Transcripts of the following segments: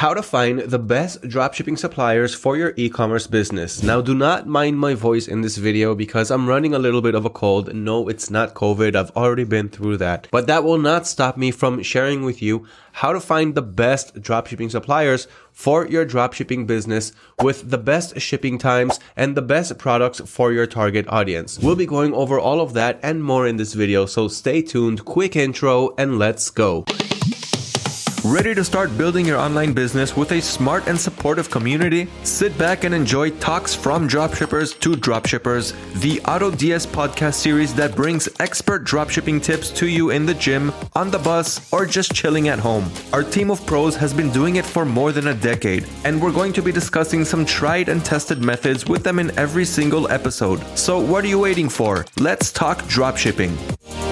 how to find the best dropshipping suppliers for your e-commerce business. Now do not mind my voice in this video because I'm running a little bit of a cold. No, it's not COVID. I've already been through that. But that will not stop me from sharing with you how to find the best dropshipping suppliers for your dropshipping business with the best shipping times and the best products for your target audience. We'll be going over all of that and more in this video, so stay tuned, quick intro, and let's go. Ready to start building your online business with a smart and supportive community? Sit back and enjoy talks from dropshippers to dropshippers, the AutoDS podcast series that brings expert dropshipping tips to you in the gym, on the bus, or just chilling at home. Our team of pros has been doing it for more than a decade, and we're going to be discussing some tried and tested methods with them in every single episode. So, what are you waiting for? Let's talk dropshipping.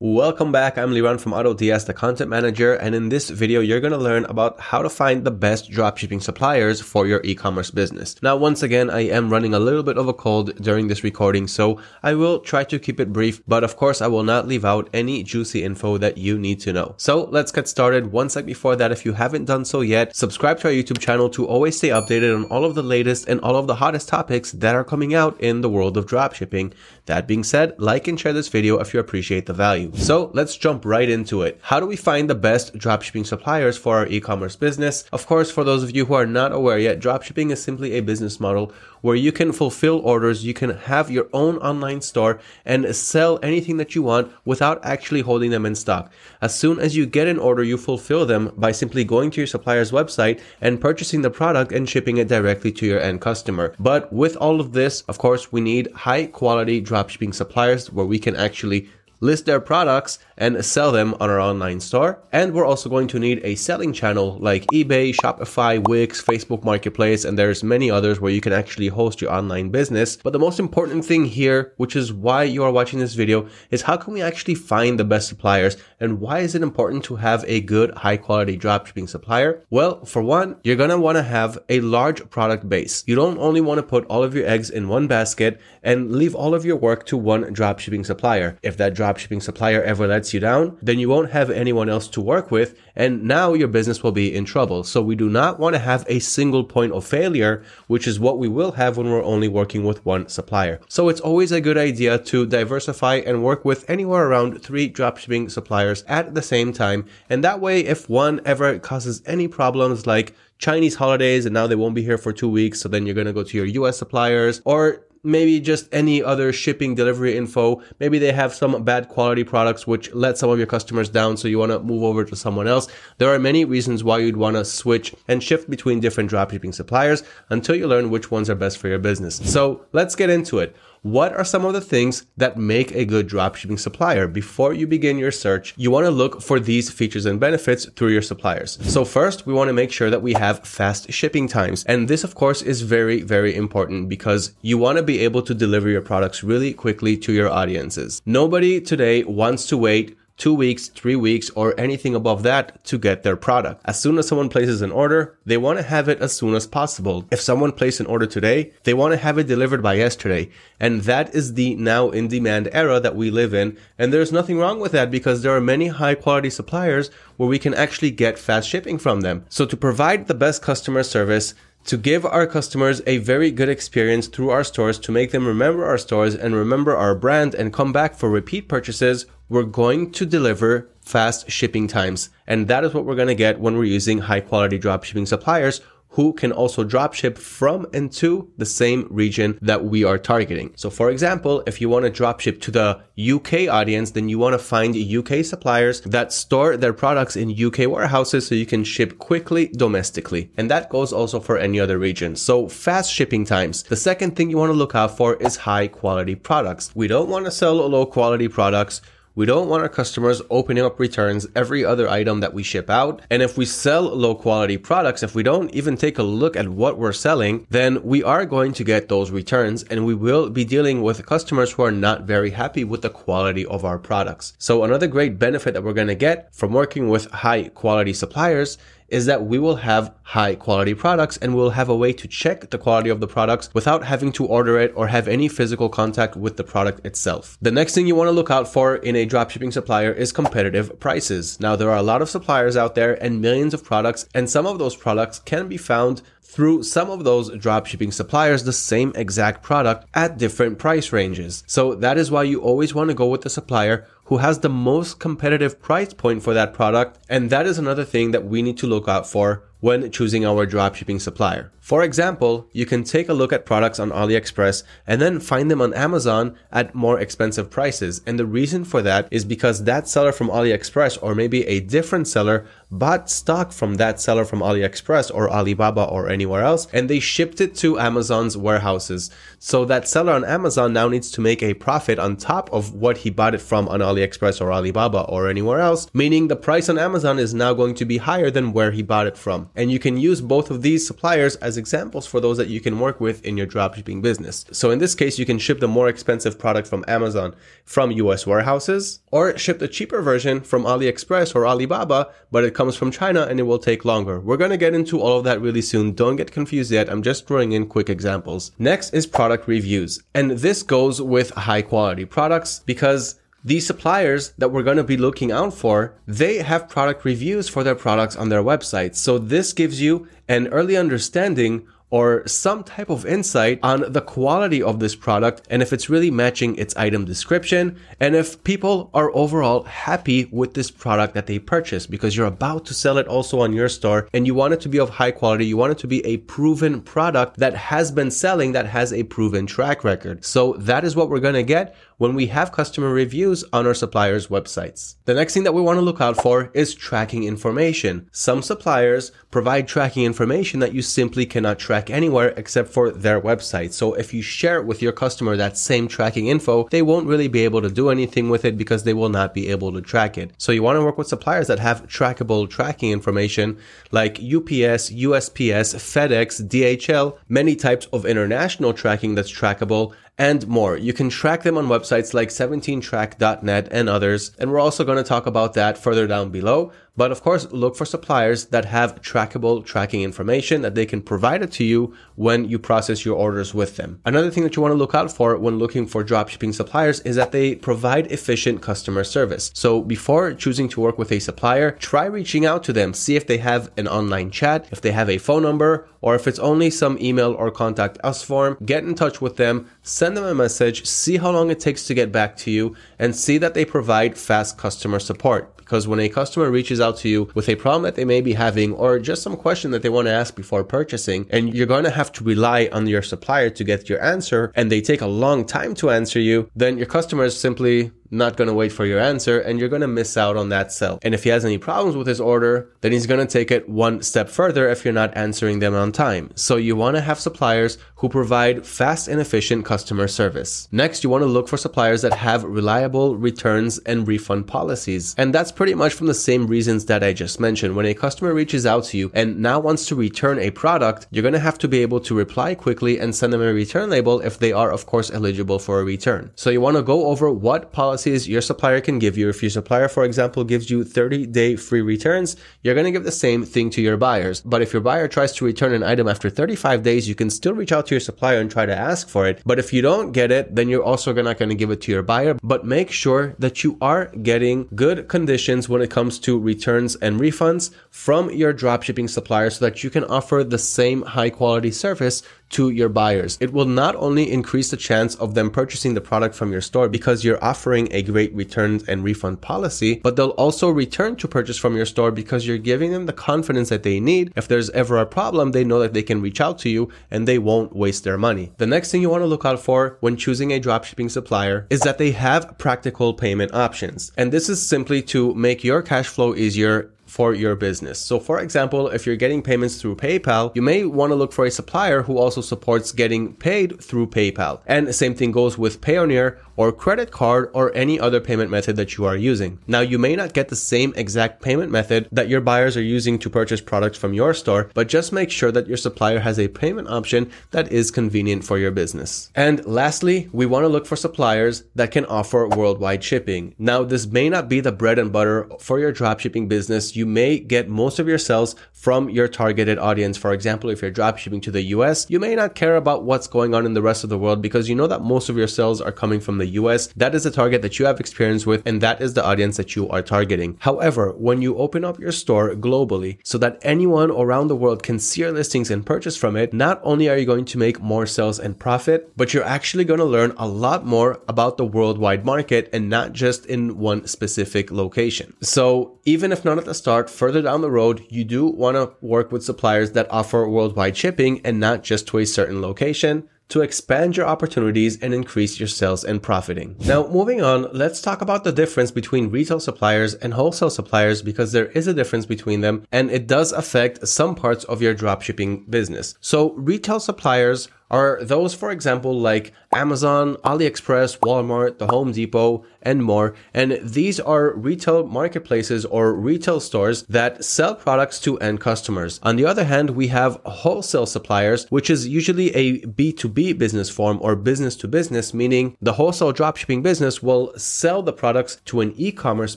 Welcome back. I'm Liran from AutoDS, the content manager. And in this video, you're to learn about how to find the best dropshipping suppliers for your e-commerce business. Now, once again, I am running a little bit of a cold during this recording, so I will try to keep it brief, but of course, I will not leave out any juicy info that you need to know. So let's get started. One sec before that, if you haven't done so yet, subscribe to our YouTube channel to always stay updated on all of the latest and all of the hottest topics that are coming out in the world of dropshipping. That being said, like and share this video if you appreciate the value. So let's jump right into it. How do we find the best dropshipping suppliers for our e-commerce business? Of course, for those of you who are not aware yet, dropshipping is simply a business model where you can fulfill orders, you can have your own online store and sell anything that you want without actually holding them in stock. As soon as you get an order, you fulfill them by simply going to your supplier's website and purchasing the product and shipping it directly to your end customer. But with all of this, of course, we need high quality dropshipping suppliers where we can actually list their products and sell them on our online store. And we're also going to need a selling channel like eBay, Shopify, Wix, Facebook Marketplace, and there's many others where you can actually host your online business. But the most important thing here, which is why you are watching this video, is how can we actually find the best suppliers and why is it important to have a good high quality dropshipping supplier? Well, for one, you're going to want to have a large product base. You don't only want to put all of your eggs in one basket and leave all of your work to one dropshipping supplier. If that dropshipping supplier ever lets you down, then you won't have anyone else to work with. And now your business will be in trouble. So we do not want to have a single point of failure, which is what we will have when we're only working with one supplier. So it's always a good idea to diversify and work with anywhere around three dropshipping suppliers at the same time. And that way, if one ever causes any problems like Chinese holidays and now they won't be here for two weeks. So then you're going to go to your US suppliers or maybe just any other shipping delivery info. Maybe they have some bad quality products which let some of your customers down, so you want to move over to someone else. There are many reasons why you'd want to switch and shift between different dropshipping suppliers until you learn which ones are best for your business. So let's get into it. What are some of the things that make a good dropshipping supplier? Before you begin your search, you want to look for these features and benefits through your suppliers. So first, we want to make sure that we have fast shipping times. And this, of course, is very, very important because you want to be able to deliver your products really quickly to your audiences. Nobody today wants to wait two weeks, three weeks, or anything above that to get their product. As soon as someone places an order, they want to have it as soon as possible. If someone placed an order today, they want to have it delivered by yesterday. And that is the now in demand era that we live in. And there's nothing wrong with that because there are many high quality suppliers where we can actually get fast shipping from them. So to provide the best customer service, to give our customers a very good experience through our stores, to make them remember our stores and remember our brand and come back for repeat purchases, we're going to deliver fast shipping times. And that is what we're going to get when we're using high quality dropshipping suppliers who can also dropship from and to the same region that we are targeting. So for example, if you want to dropship to the UK audience, then you want to find UK suppliers that store their products in UK warehouses so you can ship quickly domestically. And that goes also for any other region. So fast shipping times. The second thing you want to look out for is high quality products. We don't want to sell low quality products. We don't want our customers opening up returns every other item that we ship out. And if we sell low quality products, if we don't even take a look at what we're selling, then we are going to get those returns and we will be dealing with customers who are not very happy with the quality of our products. So another great benefit that we're going to get from working with high quality suppliers is that we will have high quality products and we'll have a way to check the quality of the products without having to order it or have any physical contact with the product itself. The next thing you want to look out for in a dropshipping supplier is competitive prices. Now, there are a lot of suppliers out there and millions of products, and some of those products can be found through some of those dropshipping suppliers the same exact product at different price ranges. So that is why you always want to go with the supplier who has the most competitive price point for that product. And that is another thing that we need to look out for when choosing our dropshipping supplier. For example, you can take a look at products on AliExpress and then find them on Amazon at more expensive prices. And the reason for that is because that seller from AliExpress or maybe a different seller bought stock from that seller from AliExpress or Alibaba or anywhere else and they shipped it to Amazon's warehouses. So that seller on Amazon now needs to make a profit on top of what he bought it from on AliExpress or Alibaba or anywhere else, meaning the price on Amazon is now going to be higher than where he bought it from. And you can use both of these suppliers as examples for those that you can work with in your dropshipping business. So in this case, you can ship the more expensive product from Amazon from US warehouses or ship the cheaper version from AliExpress or Alibaba, but it comes from China and it will take longer. We're going to get into all of that really soon. Don't get confused yet. I'm just throwing in quick examples. Next is product reviews. And this goes with high quality products because these suppliers that we're going to be looking out for, they have product reviews for their products on their website. So this gives you an early understanding or some type of insight on the quality of this product and if it's really matching its item description and if people are overall happy with this product that they purchased because you're about to sell it also on your store and you want it to be of high quality. You want it to be a proven product that has been selling, that has a proven track record. So that is what we're going to get when we have customer reviews on our suppliers' websites. The next thing that we want to look out for is tracking information. Some suppliers provide tracking information that you simply cannot track anywhere except for their website. So if you share with your customer that same tracking info, they won't really be able to do anything with it because they will not be able to track it. So you want to work with suppliers that have trackable tracking information like UPS, USPS, FedEx, DHL, many types of international tracking that's trackable and more. You can track them on websites like 17track.net and others, and we're also going to talk about that further down below. But of course, look for suppliers that have trackable tracking information that they can provide it to you when you process your orders with them. Another thing that you want to look out for when looking for dropshipping suppliers is that they provide efficient customer service. So before choosing to work with a supplier, try reaching out to them, see if they have an online chat, if they have a phone number, or if it's only some email or contact us form, get in touch with them, send them a message, see how long it takes to get back to you, and see that they provide fast customer support because when a customer reaches out to you with a problem that they may be having or just some question that they want to ask before purchasing and you're going to have to rely on your supplier to get your answer and they take a long time to answer you, then your customer is simply not going to wait for your answer and you're going to miss out on that sell. And if he has any problems with his order, then he's going to take it one step further if you're not answering them on time. So you want to have suppliers who provide fast and efficient customer service. Next, you want to look for suppliers that have reliable returns and refund policies. And that's pretty much from the same reasons that I just mentioned. When a customer reaches out to you and now wants to return a product, you're going to have to be able to reply quickly and send them a return label if they are, of course, eligible for a return. So you want to go over what policy policies your supplier can give you. If your supplier, for example, gives you 30 day free returns, you're going to give the same thing to your buyers. But if your buyer tries to return an item after 35 days, you can still reach out to your supplier and try to ask for it. But if you don't get it, then you're also not going to give it to your buyer. But make sure that you are getting good conditions when it comes to returns and refunds from your dropshipping supplier so that you can offer the same high quality service to your buyers. It will not only increase the chance of them purchasing the product from your store because you're offering a great returns and refund policy, but they'll also return to purchase from your store because you're giving them the confidence that they need. If there's ever a problem, they know that they can reach out to you and they won't waste their money. The next thing you want to look out for when choosing a dropshipping supplier is that they have practical payment options. And this is simply to make your cash flow easier for your business. So for example, if you're getting payments through PayPal, you may want to look for a supplier who also supports getting paid through PayPal. And the same thing goes with Payoneer or credit card or any other payment method that you are using. Now, you may not get the same exact payment method that your buyers are using to purchase products from your store, but just make sure that your supplier has a payment option that is convenient for your business. And lastly, we want to look for suppliers that can offer worldwide shipping. Now, this may not be the bread and butter for your dropshipping business. You may get most of your sales from your targeted audience. For example, if you're dropshipping to the US, you may not care about what's going on in the rest of the world because you know that most of your sales are coming from the US. That is the target that you have experience with, and that is the audience that you are targeting. However, when you open up your store globally so that anyone around the world can see your listings and purchase from it, not only are you going to make more sales and profit, but you're actually going to learn a lot more about the worldwide market and not just in one specific location. So even if not at the start, further down the road, you do want to work with suppliers that offer worldwide shipping and not just to a certain location to expand your opportunities and increase your sales and profiting. Now, moving on, let's talk about the difference between retail suppliers and wholesale suppliers because there is a difference between them and it does affect some parts of your dropshipping business. So, retail suppliers are those, for example, like Amazon, AliExpress, Walmart, the Home Depot, and more. And these are retail marketplaces or retail stores that sell products to end customers. On the other hand, we have wholesale suppliers, which is usually a B2B business form or business to business, meaning the wholesale dropshipping business will sell the products to an e-commerce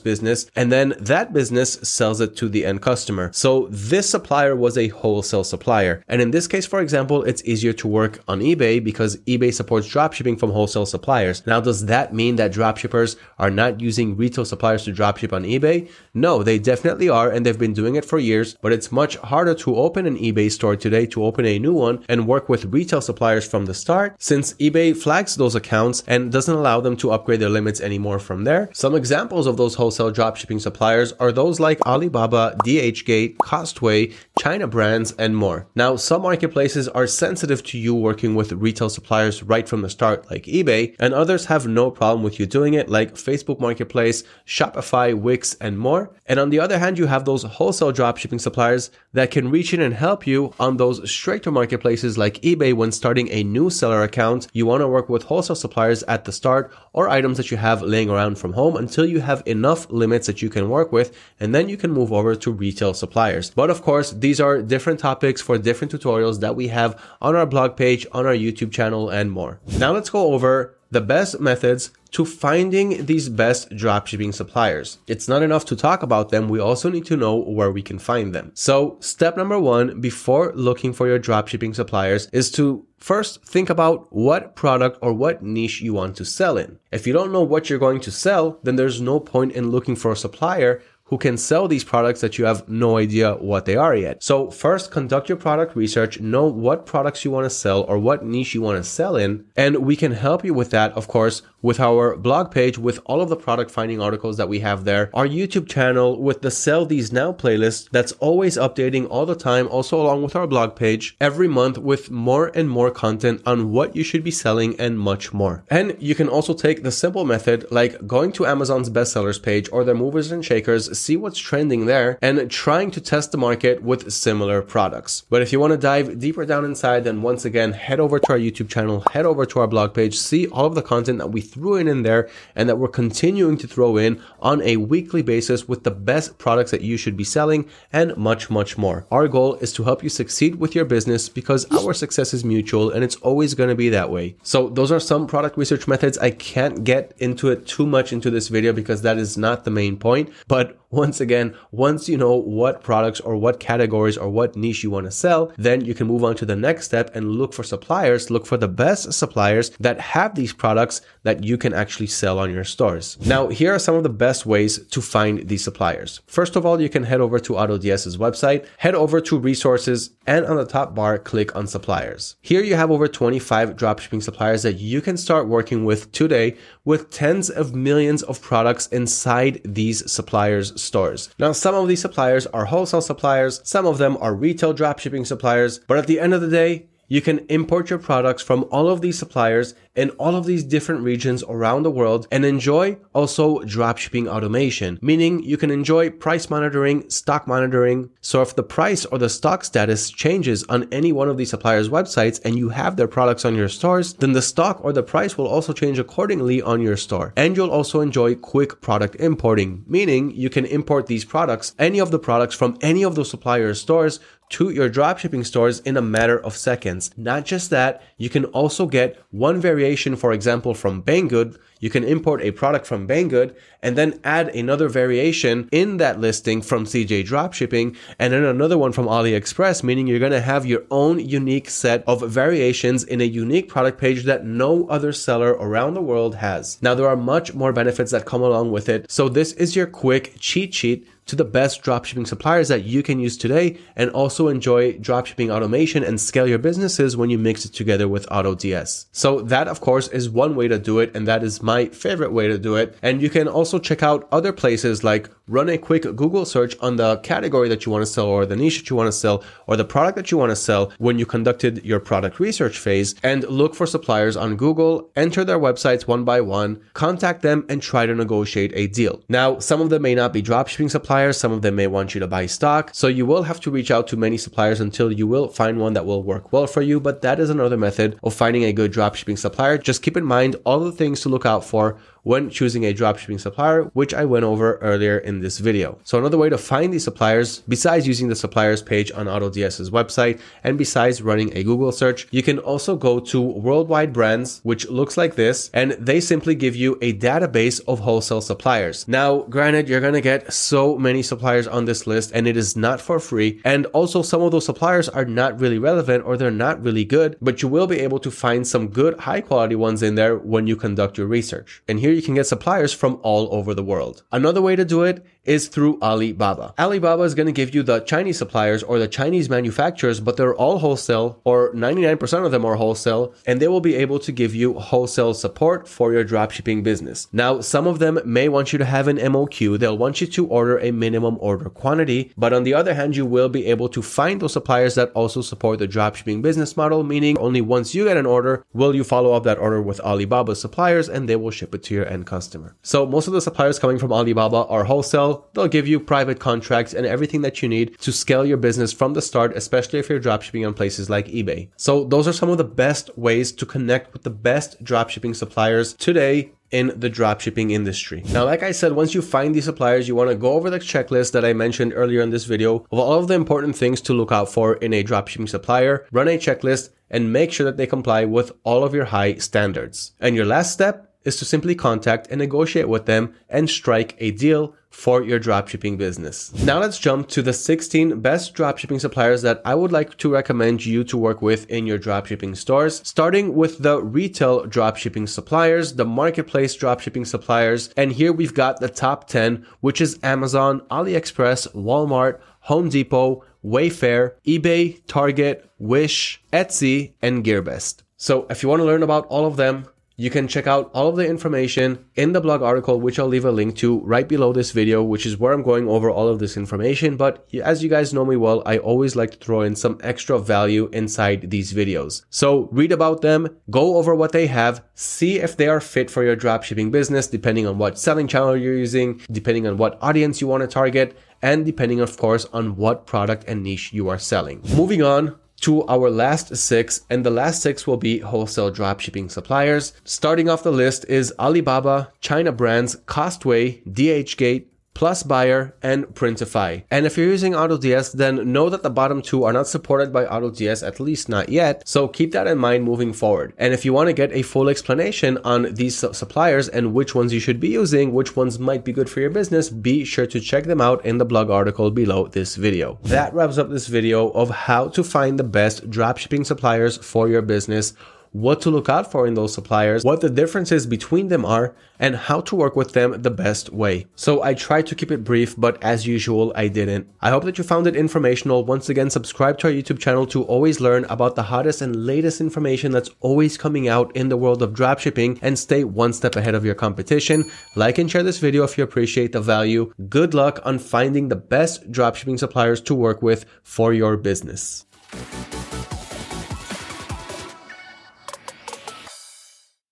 business and then that business sells it to the end customer. So this supplier was a wholesale supplier. And in this case, for example, it's easier to work on eBay because eBay supports dropshipping from wholesale suppliers. Now, does that mean that dropshippers are not using retail suppliers to dropship on eBay? No, they definitely are, and they've been doing it for years, but it's much harder to open an eBay store today to open a new one and work with retail suppliers from the start since eBay flags those accounts and doesn't allow them to upgrade their limits anymore from there. Some examples of those wholesale dropshipping suppliers are those like Alibaba, DHgate, Costway, China brands, and more. Now, some marketplaces are sensitive to you working with retail suppliers right from the start, like eBay, and others have no problem with you doing it, like Facebook Marketplace, Shopify, Wix, and more. And on the other hand, you have those wholesale dropshipping suppliers that can reach in and help you on those straighter marketplaces like eBay when starting a new seller account. You want to work with wholesale suppliers at the start or items that you have laying around from home until you have enough limits that you can work with, and then you can move over to retail suppliers. But of course, these are different topics for different tutorials that we have on our blog page, on our YouTube channel, and more. Now let's go over the best methods to finding these best dropshipping suppliers. It's not enough to talk about them, we also need to know where we can find them. So, step number one before looking for your dropshipping suppliers is to first think about what product or what niche you want to sell in. If you don't know what you're going to sell, then there's no point in looking for a supplier who can sell these products that you have no idea what they are yet. So first conduct your product research, know what products you want to sell or what niche you want to sell in. And we can help you with that, of course, with our blog page, with all of the product finding articles that we have there, our YouTube channel with the Sell These Now playlist that's always updating all the time, also along with our blog page every month with more and more content on what you should be selling and much more. And you can also take the simple method like going to Amazon's bestsellers page or their movers and shakers, see what's trending there and trying to test the market with similar products. But if you want to dive deeper down inside, then once again, head over to our YouTube channel, head over to our blog page, see all of the content that we threw in in there and that we're continuing to throw in on a weekly basis with the best products that you should be selling and much, much more. Our goal is to help you succeed with your business because our success is mutual and it's always going to be that way. So those are some product research methods. I can't get into it too much into this video because that is not the main point, but once again, once you know what products or what categories or what niche you want to sell, then you can move on to the next step and look for suppliers, look for the best suppliers that have these products that you can actually sell on your stores. Now, here are some of the best ways to find these suppliers. First of all, you can head over to AutoDS's website, head over to resources, and on the top bar, click on suppliers. Here you have over 25 dropshipping suppliers that you can start working with today with tens of millions of products inside these suppliers stores. Now, some of these suppliers are wholesale suppliers, some of them are retail dropshipping suppliers, but at the end of the day, you can import your products from all of these suppliers in all of these different regions around the world and enjoy also dropshipping automation, meaning you can enjoy price monitoring, stock monitoring. So if the price or the stock status changes on any one of these suppliers' websites and you have their products on your stores, then the stock or the price will also change accordingly on your store. And you'll also enjoy quick product importing, meaning you can import these products, any of the products from any of those suppliers' stores to your dropshipping stores in a matter of seconds. Not just that, you can also get one variation, for example, from Banggood. You can import a product from Banggood and then add another variation in that listing from CJ Dropshipping and then another one from AliExpress, meaning you're going to have your own unique set of variations in a unique product page that no other seller around the world has. Now, there are much more benefits that come along with it. So this is your quick cheat sheet to the best dropshipping suppliers that you can use today and also enjoy dropshipping automation and scale your businesses when you mix it together with AutoDS. So that of course is one way to do it and that is my favorite way to do it. And you can also check out other places like run a quick Google search on the category that you want to sell or the niche that you want to sell or the product that you want to sell when you conducted your product research phase and look for suppliers on Google, enter their websites one by one, contact them and try to negotiate a deal. Now, some of them may not be dropshipping suppliers. Some of them may want you to buy stock. So you will have to reach out to many suppliers until you will find one that will work well for you. But that is another method of finding a good dropshipping supplier. Just keep in mind all the things to look out for when choosing a dropshipping supplier, which I went over earlier in this video. So another way to find these suppliers, besides using the suppliers page on AutoDS's website, and besides running a Google search, you can also go to Worldwide Brands, which looks like this, and they simply give you a database of wholesale suppliers. Now, granted, you're gonna get so many suppliers on this list, and it is not for free. And also, some of those suppliers are not really relevant or they're not really good, but you will be able to find some good, high quality ones in there when you conduct your research. And here you can get suppliers from all over the world. Another way to do it is through Alibaba. Alibaba is going to give you the Chinese suppliers or the Chinese manufacturers, but they're all wholesale or 99% of them are wholesale and they will be able to give you wholesale support for your dropshipping business. Now, some of them may want you to have an MOQ. They'll want you to order a minimum order quantity, but on the other hand, you will be able to find those suppliers that also support the dropshipping business model, meaning only once you get an order will you follow up that order with Alibaba suppliers and they will ship it to your end customer. So most of the suppliers coming from Alibaba are wholesale. They'll give you private contracts and everything that you need to scale your business from the start, especially if you're dropshipping on places like eBay. So those are some of the best ways to connect with the best dropshipping suppliers today in the dropshipping industry. Now, like I said, once you find these suppliers, you want to go over the checklist that I mentioned earlier in this video of all of the important things to look out for in a dropshipping supplier, run a checklist and make sure that they comply with all of your high standards. And your last step is to simply contact and negotiate with them and strike a deal for your dropshipping business. Now let's jump to the 16 best dropshipping suppliers that I would like to recommend you to work with in your dropshipping stores, starting with the retail dropshipping suppliers, the marketplace dropshipping suppliers, and here we've got the top 10, which is Amazon, AliExpress, Walmart, Home Depot, Wayfair, eBay, Target, Wish, Etsy, and GearBest. So if you want to learn about all of them, you can check out all of the information in the blog article, which I'll leave a link to right below this video, which is where I'm going over all of this information. But as you guys know me well, I always like to throw in some extra value inside these videos. So read about them, go over what they have, see if they are fit for your dropshipping business, depending on what selling channel you're using, depending on what audience you want to target, and depending, of course, on what product and niche you are selling. Moving on, to our last six, and the last six will be wholesale dropshipping suppliers. Starting off the list is Alibaba, China Brands, Costway, DHgate, Plus Buyer, and Printify. And if you're using AutoDS, then know that the bottom two are not supported by AutoDS, at least not yet. So keep that in mind moving forward. And if you want to get a full explanation on these suppliers and which ones you should be using, which ones might be good for your business, be sure to check them out in the blog article below this video. That wraps up this video of how to find the best dropshipping suppliers for your business what to look out for in those suppliers, what the differences between them are, and how to work with them the best way. So I tried to keep it brief, but as usual, I didn't. I hope that you found it informational. Once again, subscribe to our YouTube channel to always learn about the hottest and latest information that's always coming out in the world of dropshipping and stay one step ahead of your competition. Like and share this video if you appreciate the value. Good luck on finding the best dropshipping suppliers to work with for your business.